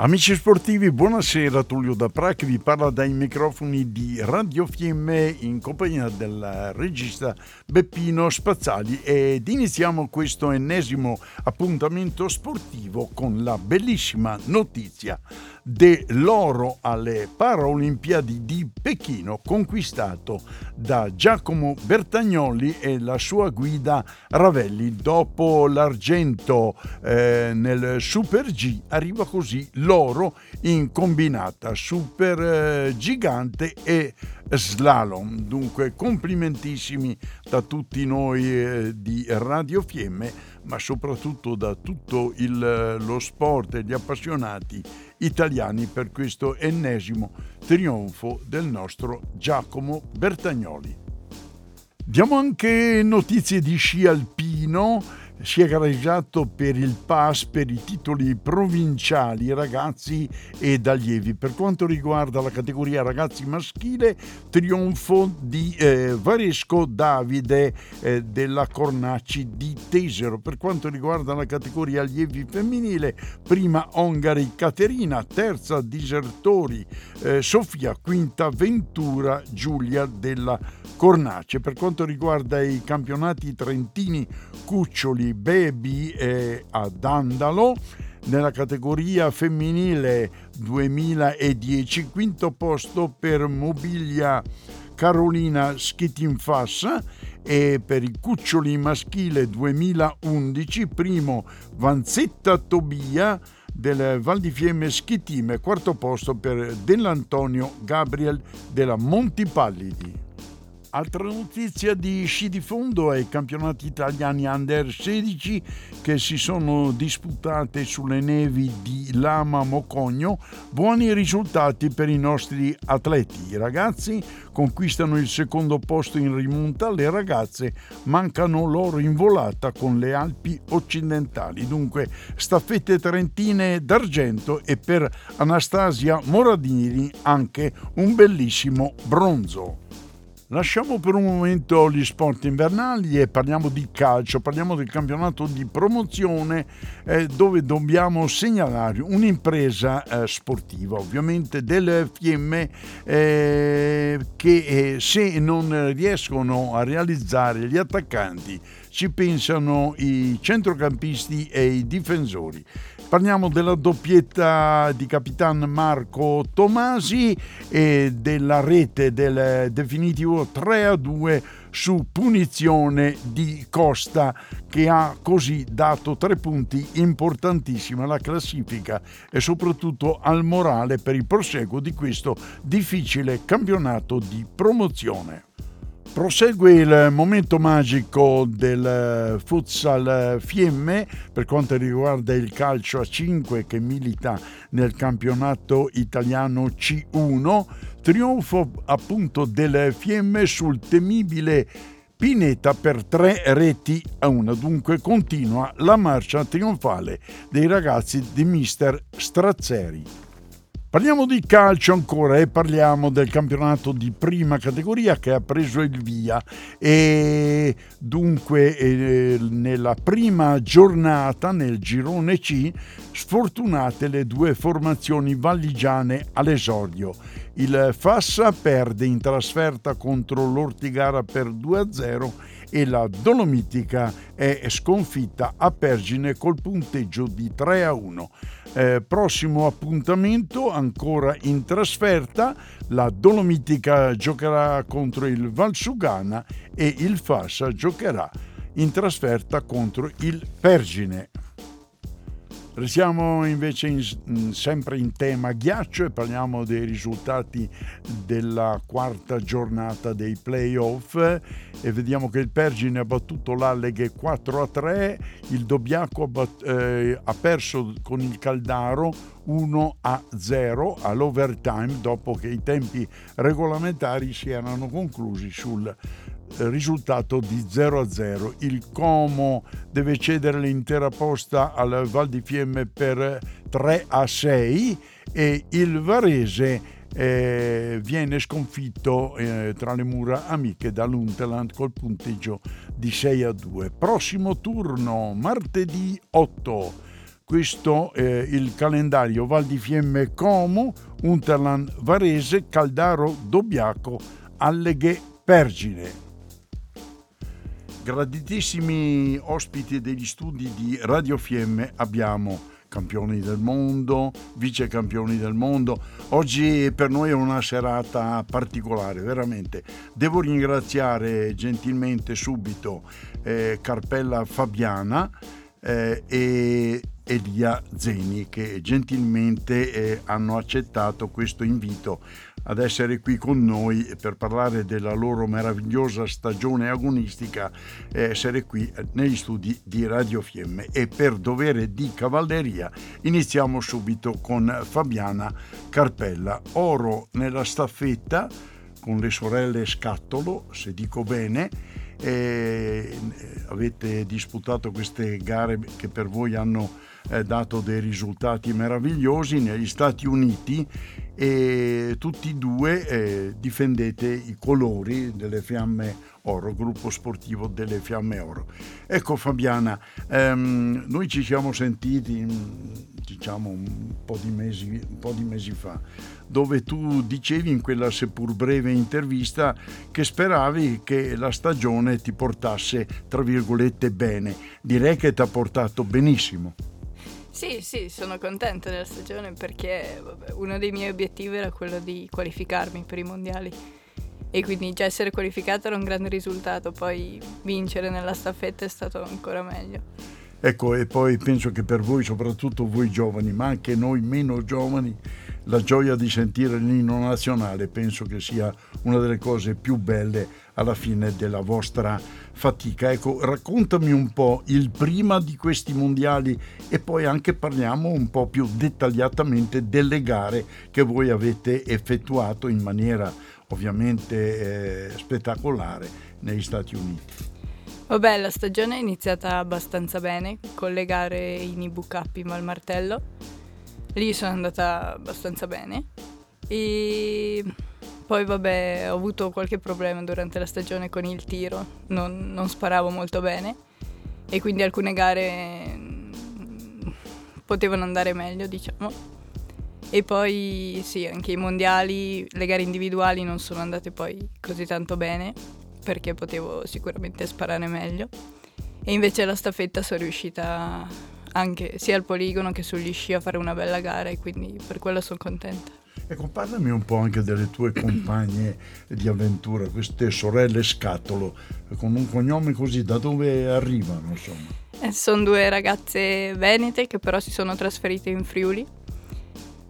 Amici sportivi, buonasera. Tullio da Pra che vi parla dai microfoni di Radio Fiemme in compagnia del regista Beppino Spazzali ed iniziamo questo ennesimo appuntamento sportivo con la bellissima notizia dell'oro alle Paralimpiadi di Pechino conquistato da Giacomo Bertagnoli e la sua guida Ravelli. Dopo l'argento eh, nel Super G arriva così l'oro in combinata super eh, gigante e slalom. Dunque complimentissimi da tutti noi eh, di Radio Fiemme, ma soprattutto da tutto il, lo sport e gli appassionati italiani per questo ennesimo trionfo del nostro Giacomo Bertagnoli. Diamo anche notizie di sci alpino si è gareggiato per il pass per i titoli provinciali ragazzi ed allievi. Per quanto riguarda la categoria ragazzi maschile, trionfo di eh, Varesco Davide eh, della Cornacci di Tesero. Per quanto riguarda la categoria allievi femminile, prima Ongari Caterina, terza Disertori eh, Sofia, quinta Ventura Giulia della Cornace. Per quanto riguarda i campionati trentini Cuccioli Baby e ad Andalo. Nella categoria femminile 2010, quinto posto per Mobilia Carolina Schittinfassa e per i cuccioli maschile 2011, primo Vanzetta Tobia del Val di Fiemme Schittime, quarto posto per Dell'Antonio Gabriel della Montipallidi. Altra notizia di sci di fondo ai campionati italiani under 16 che si sono disputate sulle nevi di Lama Mocogno. Buoni risultati per i nostri atleti. I ragazzi conquistano il secondo posto in rimonta, le ragazze mancano loro in volata con le Alpi occidentali. Dunque staffette trentine d'argento e per Anastasia Moradini anche un bellissimo bronzo. Lasciamo per un momento gli sport invernali e parliamo di calcio, parliamo del campionato di promozione eh, dove dobbiamo segnalare un'impresa eh, sportiva, ovviamente delle fiemme eh, che eh, se non riescono a realizzare gli attaccanti ci pensano i centrocampisti e i difensori. Parliamo della doppietta di Capitan Marco Tomasi e della rete del definitivo 3 a 2 su punizione di Costa che ha così dato tre punti importantissimi alla classifica e soprattutto al morale per il proseguo di questo difficile campionato di promozione. Prosegue il momento magico del futsal Fiemme per quanto riguarda il calcio a 5 che milita nel campionato italiano C1. Trionfo appunto del Fiemme sul temibile Pineta per tre reti a una. Dunque continua la marcia trionfale dei ragazzi di mister Strazzeri. Parliamo di calcio ancora e parliamo del campionato di prima categoria che ha preso il via e dunque eh, nella prima giornata nel girone C sfortunate le due formazioni valligiane all'esordio. Il Fassa perde in trasferta contro l'Ortigara per 2-0 e la Dolomitica è sconfitta a Pergine col punteggio di 3 a 1. Eh, prossimo appuntamento ancora in trasferta, la Dolomitica giocherà contro il Valsugana e il Fassa giocherà in trasferta contro il Pergine. Restiamo invece in, sempre in tema ghiaccio e parliamo dei risultati della quarta giornata dei playoff. E vediamo che il Pergine ha battuto l'Alleghe 4 a 3, il Dobbiaco ha, bat, eh, ha perso con il Caldaro 1 a 0 all'overtime dopo che i tempi regolamentari si erano conclusi sul risultato di 0 a 0. Il Como deve cedere l'intera posta al Val di Fiemme per 3 a 6 e il Varese eh, viene sconfitto eh, tra le mura amiche dall'Unterland col punteggio di 6 a 2. Prossimo turno, martedì 8. Questo è il calendario Val di Fiemme Como, Unterland Varese, Caldaro Dobbiaco, Alleghe Pergine. Graditissimi ospiti degli studi di Radio Fiemme abbiamo campioni del mondo, vice campioni del mondo. Oggi per noi è una serata particolare, veramente. Devo ringraziare gentilmente subito eh, Carpella Fabiana eh, e Elia Zeni che gentilmente eh, hanno accettato questo invito ad essere qui con noi per parlare della loro meravigliosa stagione agonistica, essere qui negli studi di Radio Fiemme. E per dovere di cavalleria iniziamo subito con Fabiana Carpella. Oro nella staffetta con le sorelle Scattolo, se dico bene, e avete disputato queste gare che per voi hanno eh, dato dei risultati meravigliosi negli Stati Uniti e tutti e due eh, difendete i colori delle Fiamme Oro, gruppo sportivo delle Fiamme Oro. Ecco Fabiana, ehm, noi ci siamo sentiti mm, diciamo un po, mesi, un po' di mesi fa, dove tu dicevi in quella seppur breve intervista che speravi che la stagione ti portasse, tra virgolette, bene. Direi che ti ha portato benissimo. Sì, sì, sono contenta della stagione perché vabbè, uno dei miei obiettivi era quello di qualificarmi per i mondiali e quindi già essere qualificata era un grande risultato, poi vincere nella staffetta è stato ancora meglio. Ecco, e poi penso che per voi, soprattutto voi giovani, ma anche noi meno giovani, la gioia di sentire l'inno nazionale penso che sia una delle cose più belle alla fine della vostra fatica. Ecco, raccontami un po' il prima di questi mondiali e poi anche parliamo un po' più dettagliatamente delle gare che voi avete effettuato in maniera ovviamente eh, spettacolare negli Stati Uniti. Vabbè, la stagione è iniziata abbastanza bene con le gare in IBUK in Valmartello lì sono andata abbastanza bene e poi vabbè ho avuto qualche problema durante la stagione con il tiro, non, non sparavo molto bene e quindi alcune gare mm, potevano andare meglio diciamo. E poi sì, anche i mondiali, le gare individuali non sono andate poi così tanto bene perché potevo sicuramente sparare meglio. E invece la staffetta sono riuscita anche sia al poligono che sugli sci a fare una bella gara e quindi per quello sono contenta. Ecco, parlami un po' anche delle tue compagne di avventura, queste sorelle Scatolo, con un cognome così, da dove arrivano insomma? Eh, sono due ragazze venete che però si sono trasferite in Friuli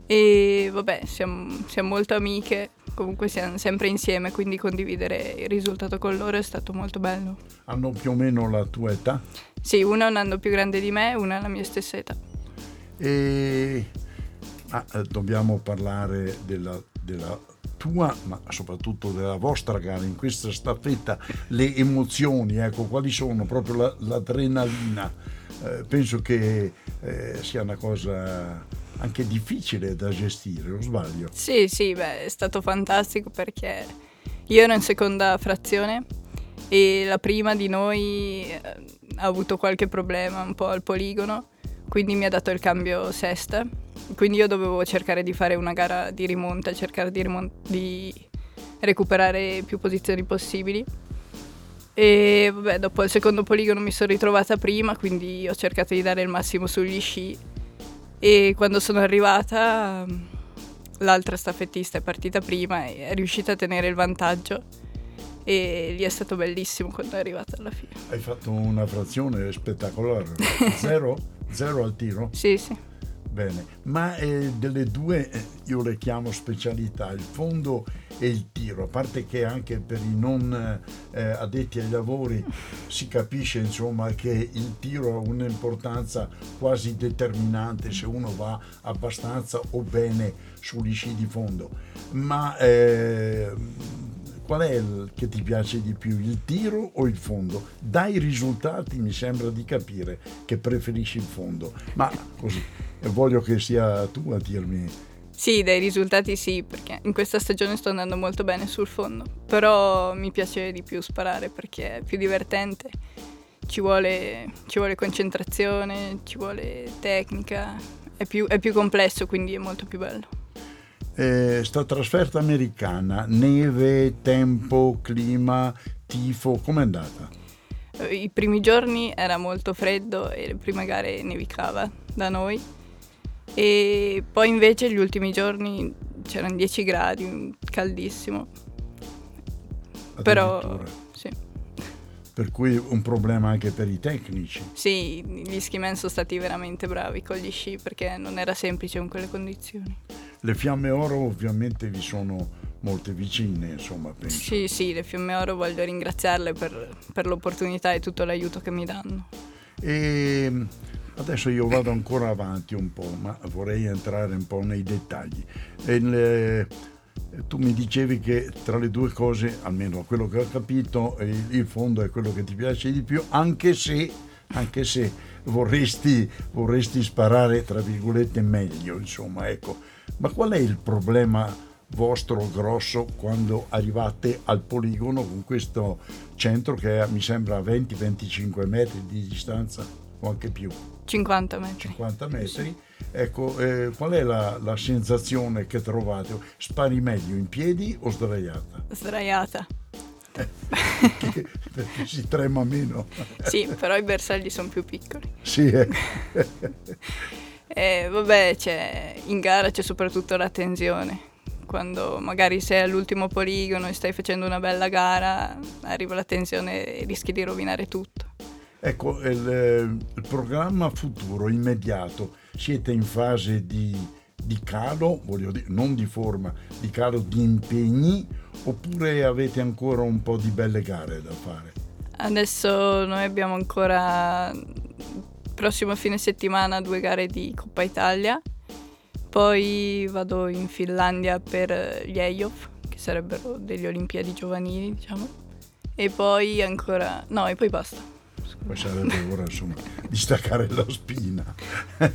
e vabbè, siamo, siamo molto amiche, comunque siamo sempre insieme, quindi condividere il risultato con loro è stato molto bello. Hanno più o meno la tua età? Sì, una è un anno più grande di me, una è la mia stessa età. E ah, eh, dobbiamo parlare della, della tua, ma soprattutto della vostra gara in questa staffetta, le emozioni, ecco, quali sono proprio la, l'adrenalina? Eh, penso che eh, sia una cosa anche difficile da gestire, o sbaglio? Sì, sì, beh, è stato fantastico perché io ero in seconda frazione e la prima di noi eh, ha avuto qualche problema un po' al poligono, quindi mi ha dato il cambio sesta. Quindi io dovevo cercare di fare una gara di rimonta, cercare di, rimont- di recuperare più posizioni possibili. E vabbè, dopo il secondo poligono mi sono ritrovata prima, quindi ho cercato di dare il massimo sugli sci e quando sono arrivata l'altra staffettista è partita prima e è riuscita a tenere il vantaggio e lì è stato bellissimo quando è arrivata alla fine. Hai fatto una frazione spettacolare, zero? zero al tiro? Sì, sì. Bene, ma eh, delle due eh, io le chiamo specialità, il fondo e il tiro, a parte che anche per i non eh, addetti ai lavori si capisce insomma che il tiro ha un'importanza quasi determinante se uno va abbastanza o bene sugli sci di fondo, ma eh, qual è il che ti piace di più, il tiro o il fondo? Dai risultati mi sembra di capire che preferisci il fondo, ma così, voglio che sia tu a dirmi. Sì, dai risultati sì, perché in questa stagione sto andando molto bene sul fondo, però mi piace di più sparare perché è più divertente, ci vuole, ci vuole concentrazione, ci vuole tecnica, è più, è più complesso, quindi è molto più bello. Eh, sta trasferta americana, neve, tempo, clima, tifo, com'è andata? I primi giorni era molto freddo e le prime gare nevicava da noi e poi invece gli ultimi giorni c'erano 10 gradi, caldissimo. Però sì. Per cui un problema anche per i tecnici. Sì, gli skimen sono stati veramente bravi con gli sci perché non era semplice con quelle condizioni. Le fiamme oro ovviamente vi sono molte vicine, insomma, penso. Sì, sì, le fiamme oro voglio ringraziarle per, per l'opportunità e tutto l'aiuto che mi danno. E adesso io vado ancora avanti un po', ma vorrei entrare un po' nei dettagli. Le, tu mi dicevi che tra le due cose, almeno quello che ho capito, il, il fondo è quello che ti piace di più, anche se, anche se vorresti, vorresti sparare, tra virgolette, meglio, insomma, ecco ma qual è il problema vostro grosso quando arrivate al poligono con questo centro che mi sembra a 20-25 metri di distanza o anche più? 50 metri. 50 metri. Ecco, eh, qual è la, la, sensazione che trovate? Spari meglio in piedi o sdraiata? Sdraiata. perché, perché si trema meno. sì, però i bersagli sono più piccoli. Sì, eh. E vabbè, c'è, in gara c'è soprattutto la tensione. Quando magari sei all'ultimo poligono e stai facendo una bella gara, arriva la tensione e rischi di rovinare tutto. Ecco, il, il programma futuro, immediato, siete in fase di, di calo, voglio dire, non di forma, di calo di impegni, oppure avete ancora un po' di belle gare da fare? Adesso noi abbiamo ancora prossimo fine settimana due gare di Coppa Italia, poi vado in Finlandia per gli EIOF, che sarebbero degli Olimpiadi giovanili, diciamo, e poi ancora... no, e poi basta. Poi sarebbe ora insomma di staccare la spina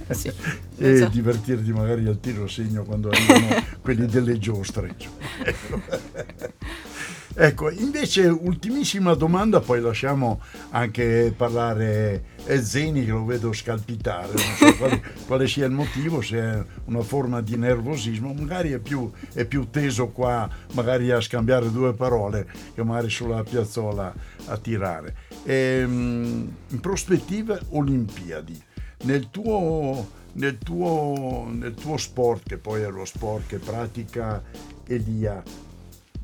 sì, e esatto. divertirti magari al tiro segno quando arrivano quelli delle giostre. Ecco, invece ultimissima domanda, poi lasciamo anche parlare Zeni che lo vedo scalpitare, non so quale, quale, sia il motivo, se è una forma di nervosismo, magari è più, è più teso qua, magari a scambiare due parole che magari sulla piazzola a tirare. Ehm, in prospettiva Olimpiadi, nel tuo, nel, tuo, nel tuo sport, che poi è lo sport che pratica Elia,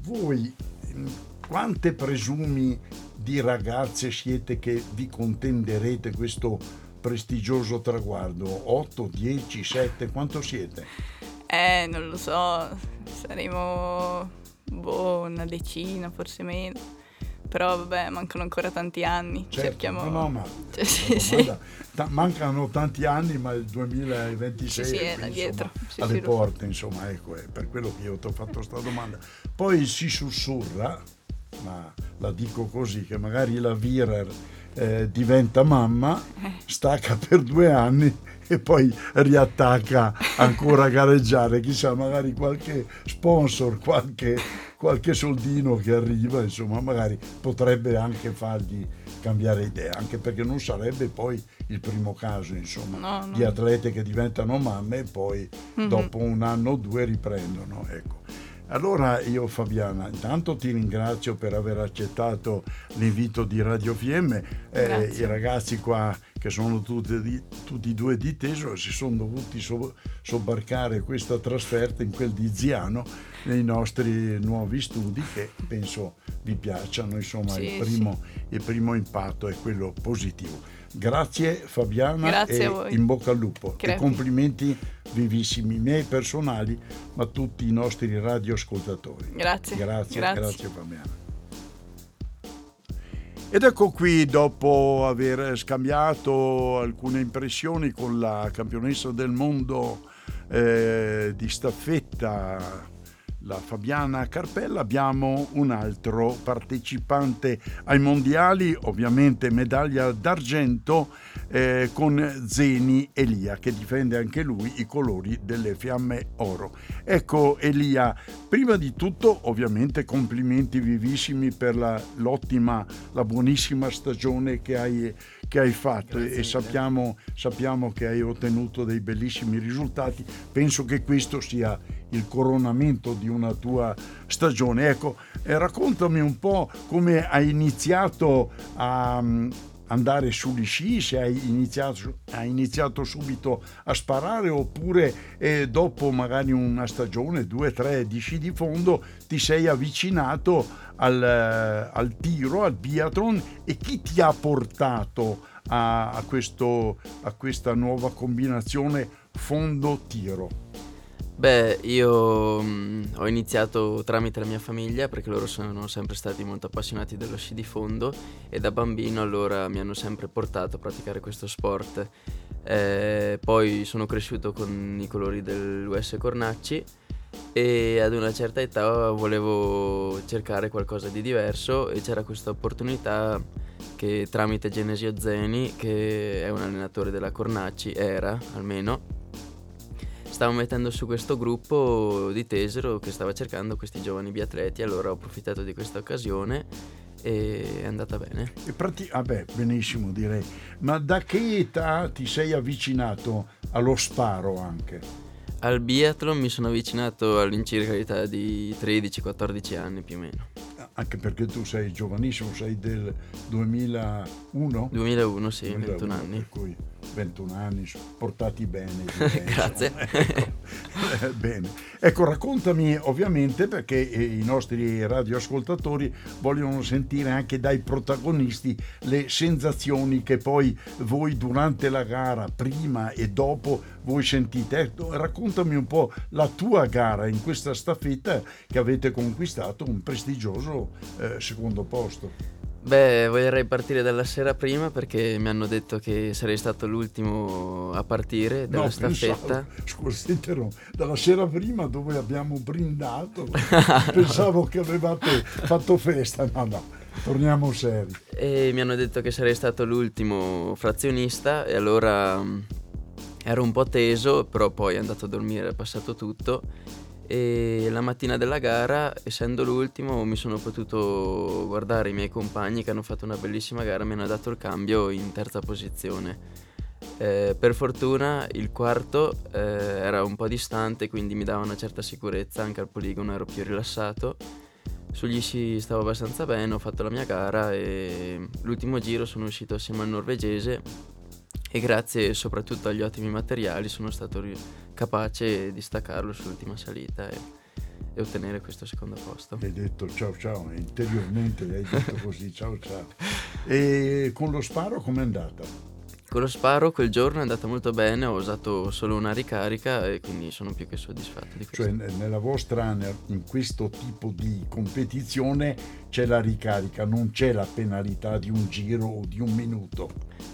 voi quante presumi di ragazze siete che vi contenderete questo prestigioso traguardo? 8, 10, 7, quanto siete? Eh, non lo so, saremo boh, una decina, forse meno. Però vabbè, mancano ancora tanti anni. Certo, Cerchiamo... No, no, ma cioè, sì, sì. Ta- mancano tanti anni, ma il 2026 sì, sì, è qui, dietro. Insomma, alle porte, insomma, ecco, è per quello che io ti ho fatto questa domanda. Poi si sussurra, ma la dico così, che magari la Virer eh, diventa mamma, eh. stacca per due anni e poi riattacca ancora a gareggiare. Chissà, magari qualche sponsor, qualche qualche soldino che arriva, insomma, magari potrebbe anche fargli cambiare idea, anche perché non sarebbe poi il primo caso, insomma, no, no. di atlete che diventano mamme e poi mm-hmm. dopo un anno o due riprendono, ecco. Allora io Fabiana, intanto ti ringrazio per aver accettato l'invito di Radio FM, eh, i ragazzi qua che sono tutti, tutti e due di Teso si sono dovuti so, sobbarcare questa trasferta in quel di Ziano nei nostri nuovi studi che penso vi piacciono, insomma sì, il, primo, sì. il, primo, impatto è quello positivo. Grazie Fabiana Grazie e in bocca al lupo Crepi. e complimenti vivissimi miei personali ma tutti i nostri radioascoltatori. Grazie. Grazie, grazie, grazie Fabiana. Ed ecco qui, dopo aver scambiato alcune impressioni con la campionessa del mondo eh, di staffetta la Fabiana Carpella, abbiamo un altro partecipante ai mondiali, ovviamente medaglia d'argento eh, con Zeni Elia che difende anche lui i colori delle fiamme oro. Ecco Elia, prima di tutto ovviamente complimenti vivissimi per la, l'ottima, la buonissima stagione che hai che hai fatto Grazie e sappiamo, sappiamo, che hai ottenuto dei bellissimi risultati. Penso che questo sia il coronamento di una tua stagione. Ecco, eh, raccontami un po' come hai iniziato a mm, andare sugli sci, se hai iniziato, hai iniziato subito a sparare oppure eh, dopo magari una stagione, due, tre di sci di fondo ti sei avvicinato al, eh, al tiro, al biathlon e chi ti ha portato a, a, questo, a questa nuova combinazione fondo-tiro? Beh, io mh, mm, ho iniziato tramite la mia famiglia perché loro sono sempre stati molto appassionati dello sci di fondo e da bambino allora mi hanno sempre portato a praticare questo sport. Eh, poi sono cresciuto con i colori dell'US Cornacci e ad una certa età volevo cercare qualcosa di diverso e c'era questa opportunità che tramite Genesio Zeni, che è un allenatore della Cornacci, era almeno, stavo mettendo su questo gruppo di Tesero che stava cercando questi giovani biatleti, allora ho approfittato di questa occasione e è andata bene. E prati- vabbè, benissimo direi. Ma da che età ti sei avvicinato allo sparo anche? Al biathlon mi sono avvicinato all'incirca l'età di 13-14 anni più o meno. Anche perché tu sei giovanissimo, sei del 2001? 2001, sì, 2001, 21 anni. Per cui 21 anni, portati bene. Grazie. Ecco. Eh, bene. Ecco, raccontami ovviamente perché eh, i nostri radioascoltatori vogliono sentire anche dai protagonisti le sensazioni che poi voi durante la gara, prima e dopo, voi sentite. Ecco, raccontami un po' la tua gara in questa staffetta che avete conquistato un prestigioso eh, secondo posto. Beh, vorrei partire dalla sera prima perché mi hanno detto che sarei stato l'ultimo a partire dalla no, staffetta. Scusi, dalla sera prima dove abbiamo brindato, pensavo che avevate fatto festa. No, no, torniamo seri. E mi hanno detto che sarei stato l'ultimo frazionista e allora mm, ero un po' teso, però poi è andato a dormire, è passato tutto e la mattina della gara, essendo l'ultimo, mi sono potuto guardare i miei compagni che hanno fatto una bellissima gara, mi hanno dato il cambio in terza posizione. Eh, per fortuna il quarto eh, era un po' distante, quindi mi dava una certa sicurezza, anche al poligono ero più rilassato. Sugli sci stavo abbastanza bene, ho fatto la mia gara e l'ultimo giro sono uscito assieme al norvegese e grazie soprattutto agli ottimi materiali sono stato ri- capace di staccarlo sull'ultima salita e, e, ottenere questo secondo posto. Hai detto ciao ciao, interiormente hai detto così ciao ciao. E con lo sparo com'è andata? Con lo sparo quel giorno è andata molto bene, ho usato solo una ricarica e quindi sono più che soddisfatto di questo. Cioè nella vostra, in questo tipo di competizione c'è la ricarica, non c'è la penalità di un giro o di un minuto.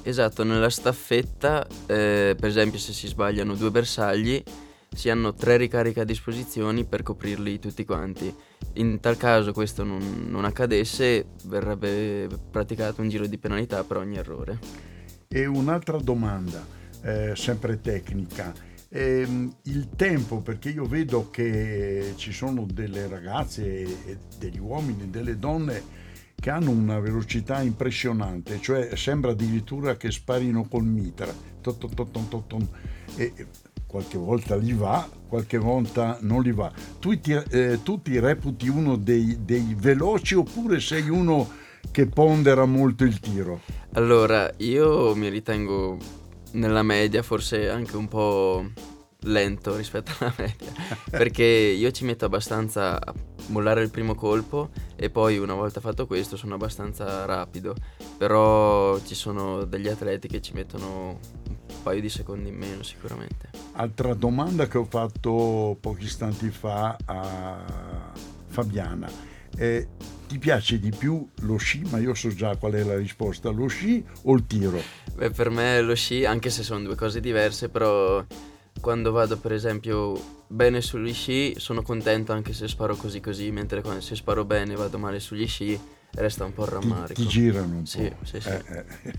Esatto, nella staffetta, eh, per esempio se si sbagliano due bersagli, si hanno tre ricariche a disposizione per coprirli tutti quanti. In tal caso questo non, non accadesse, verrebbe praticato un giro di penalità per ogni errore. E un'altra domanda, eh, sempre tecnica. Eh, il tempo, perché io vedo che ci sono delle ragazze, degli uomini, delle donne che hanno una velocità impressionante, cioè sembra addirittura che sparino col mitra. E qualche volta li va, qualche volta non li va. Tu ti, eh, tu ti reputi uno dei, dei veloci oppure sei uno che pondera molto il tiro? Allora, io mi ritengo nella media, forse anche un po' lento rispetto alla media, perché io ci metto abbastanza a mollare il primo colpo e poi una volta fatto questo sono abbastanza rapido, però ci sono degli atleti che ci mettono un paio di secondi in meno sicuramente. Altra domanda che ho fatto pochi istanti fa a Fabiana. Eh, ti piace di più lo sci, ma io so già qual è la risposta, lo sci o il tiro? Beh, per me lo sci, anche se sono due cose diverse, però quando vado per esempio bene sugli sci sono contento anche se sparo così così, mentre quando, se sparo bene e vado male sugli sci resta un po' il rammarico. Ti, ti girano un sì, po'. Sì, sì. Eh, eh.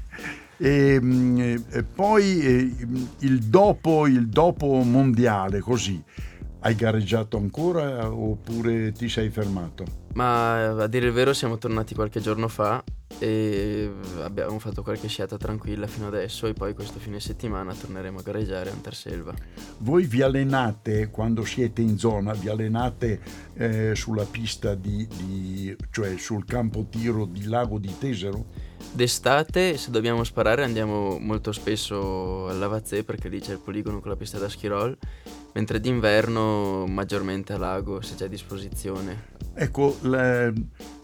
E, mm, e, poi eh, il, dopo, il dopo mondiale, così, hai gareggiato ancora oppure ti sei fermato? Ma a dire il vero siamo tornati qualche giorno fa e abbiamo fatto qualche sciata tranquilla fino adesso e poi questo fine settimana torneremo a gareggiare a Anterselva. Voi vi allenate quando siete in zona, vi allenate eh, sulla pista di, di, cioè sul campo tiro di Lago di Tesero? D'estate se dobbiamo sparare andiamo molto spesso a Lavazze perché lì c'è il poligono con la pista da schirol, mentre d'inverno maggiormente a Lago se c'è a disposizione. Ecco, le,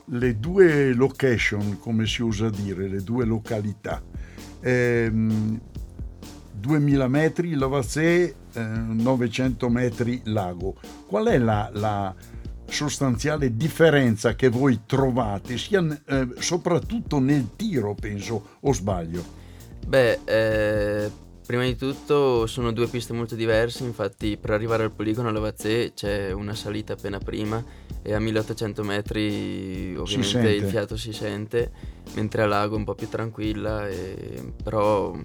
le due location, come si usa dire, le due località. Ehm, 2000 metri Lavazze, eh, 900 metri Lago. Qual è la, la sostanziale differenza che voi trovate, sia eh, soprattutto nel tiro, penso, o sbaglio? Beh, eh, prima di tutto sono due piste molto diverse, infatti per arrivare al poligono a Lavazze c'è una salita appena prima e a 1800 metri ovviamente il fiato si sente, mentre a Lago è un po' più tranquilla, e, però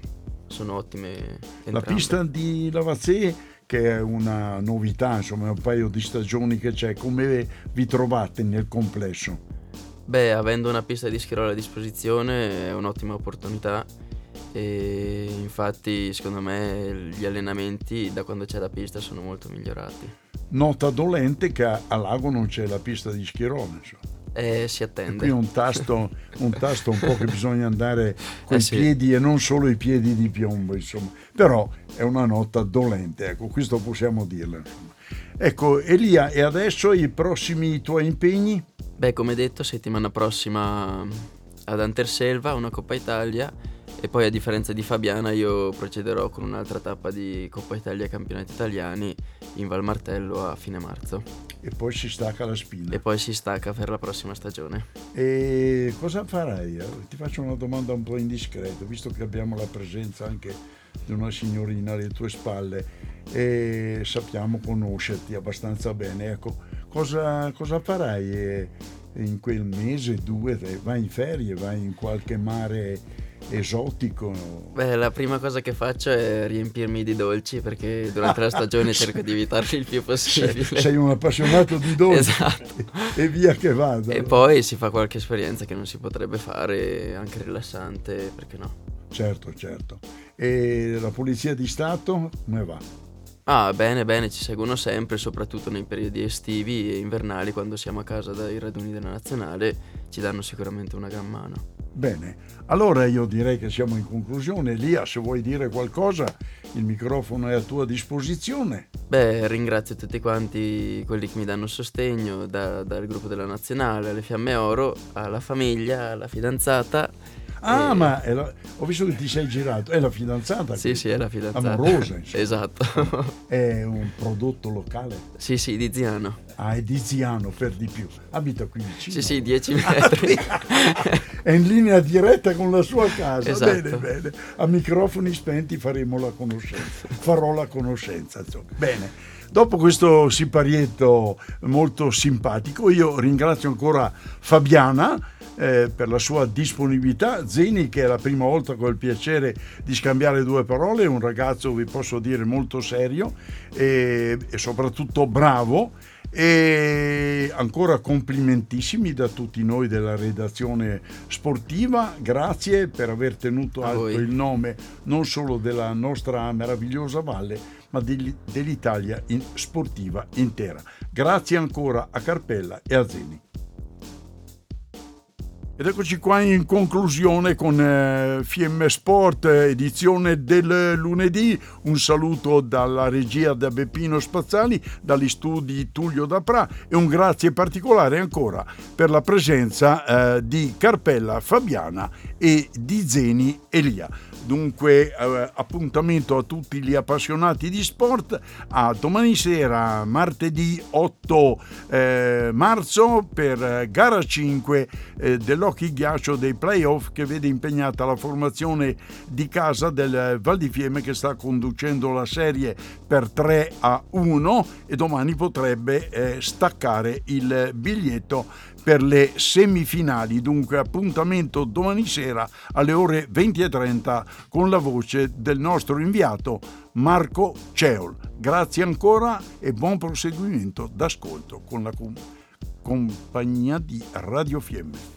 sono ottime entrambe. La pista di Lavazze che è una novità, insomma, un paio di stagioni che c'è. Come vi trovate nel complesso? Beh, avendo una pista di schirola a disposizione è un'ottima opportunità e infatti secondo me gli allenamenti da quando c'è la pista sono molto migliorati. Nota dolente che a Lago non c'è la pista di schirola, insomma. Eh, si attende. E qui un tasto, un tasto un po' che bisogna andare con eh, i sì. piedi e non solo i piedi di piombo, insomma. Però è una nota dolente, ecco, questo possiamo dirlo. Insomma. Ecco, Elia, e adesso i prossimi tuoi impegni? Beh, come detto, settimana prossima ad Anterselva, una Coppa Italia e poi a differenza di Fabiana io procederò con un'altra tappa di Coppa Italia e Campionati Italiani in Val Martello a fine marzo. E poi si stacca la spina. E poi si stacca per la prossima stagione. E cosa farai? Ti faccio una domanda un po' indiscreta, visto che abbiamo la presenza anche di una signorina alle tue spalle e sappiamo conoscerti abbastanza bene. Ecco, cosa, cosa farai in quel mese, due, vai in ferie, vai in qualche mare esotico? Beh, la prima cosa che faccio è riempirmi di dolci perché durante la stagione cerco di evitarli il più possibile. Sei, sei un appassionato di dolci. Esatto. E via che vada. E poi si fa qualche esperienza che non si potrebbe fare, anche rilassante, perché no? Certo, certo. E la Polizia di Stato come va? Ah, bene, bene, ci seguono sempre, soprattutto nei periodi estivi e invernali, quando siamo a casa dai raduni della nazionale, ci danno sicuramente una gran mano. Bene, allora io direi che siamo in conclusione. Lia, se vuoi dire qualcosa, il microfono è a tua disposizione. Beh, ringrazio tutti quanti quelli che mi danno sostegno, da, dal gruppo della nazionale, alle Fiamme Oro, alla famiglia, alla fidanzata Ah, e... ma la... ho visto che ti sei girato, è la fidanzata? Sì, sì, è la fidanzata. Amorosa, insomma. esatto. È un prodotto locale? Sì, sì, di Ziano. Ah, è di Ziano per di più. Abita qui vicino. Sì, sì, 10 metri. è in linea diretta con la sua casa. Esatto. Bene, bene. A microfoni spenti faremo la conoscenza. Farò la conoscenza, insomma. Bene. Dopo questo siparietto molto simpatico, io ringrazio ancora Fabiana eh, per la sua disponibilità. Zeni, che è la prima volta che ho il piacere di scambiare due parole, è un ragazzo, vi posso dire, molto serio e, e soprattutto bravo. E ancora complimentissimi da tutti noi della redazione sportiva, grazie per aver tenuto alto il nome non solo della nostra meravigliosa valle, ma dell'Italia sportiva intera. Grazie ancora a Carpella e a Zeni. Ed eccoci qua in conclusione con eh, FM Sport, edizione del lunedì. Un saluto dalla regia da Beppino Spazzali, dagli studi Tullio Dapra e un grazie particolare ancora per la presenza eh, di Carpella Fabiana e di Zeni Elia. Dunque eh, appuntamento a tutti gli appassionati di sport a domani sera, martedì 8 eh, marzo per gara 5 eh, dell'Open scocchi ghiaccio dei playoff che vede impegnata la formazione di casa del Val di Fiemme che sta conducendo la serie per 3 a 1 e domani potrebbe eh, staccare il biglietto per le semifinali. Dunque appuntamento domani sera alle ore 20.30 con la voce del nostro inviato Marco Ceol. Grazie ancora e buon proseguimento d'ascolto con la com- compagnia di Radio Fiemme.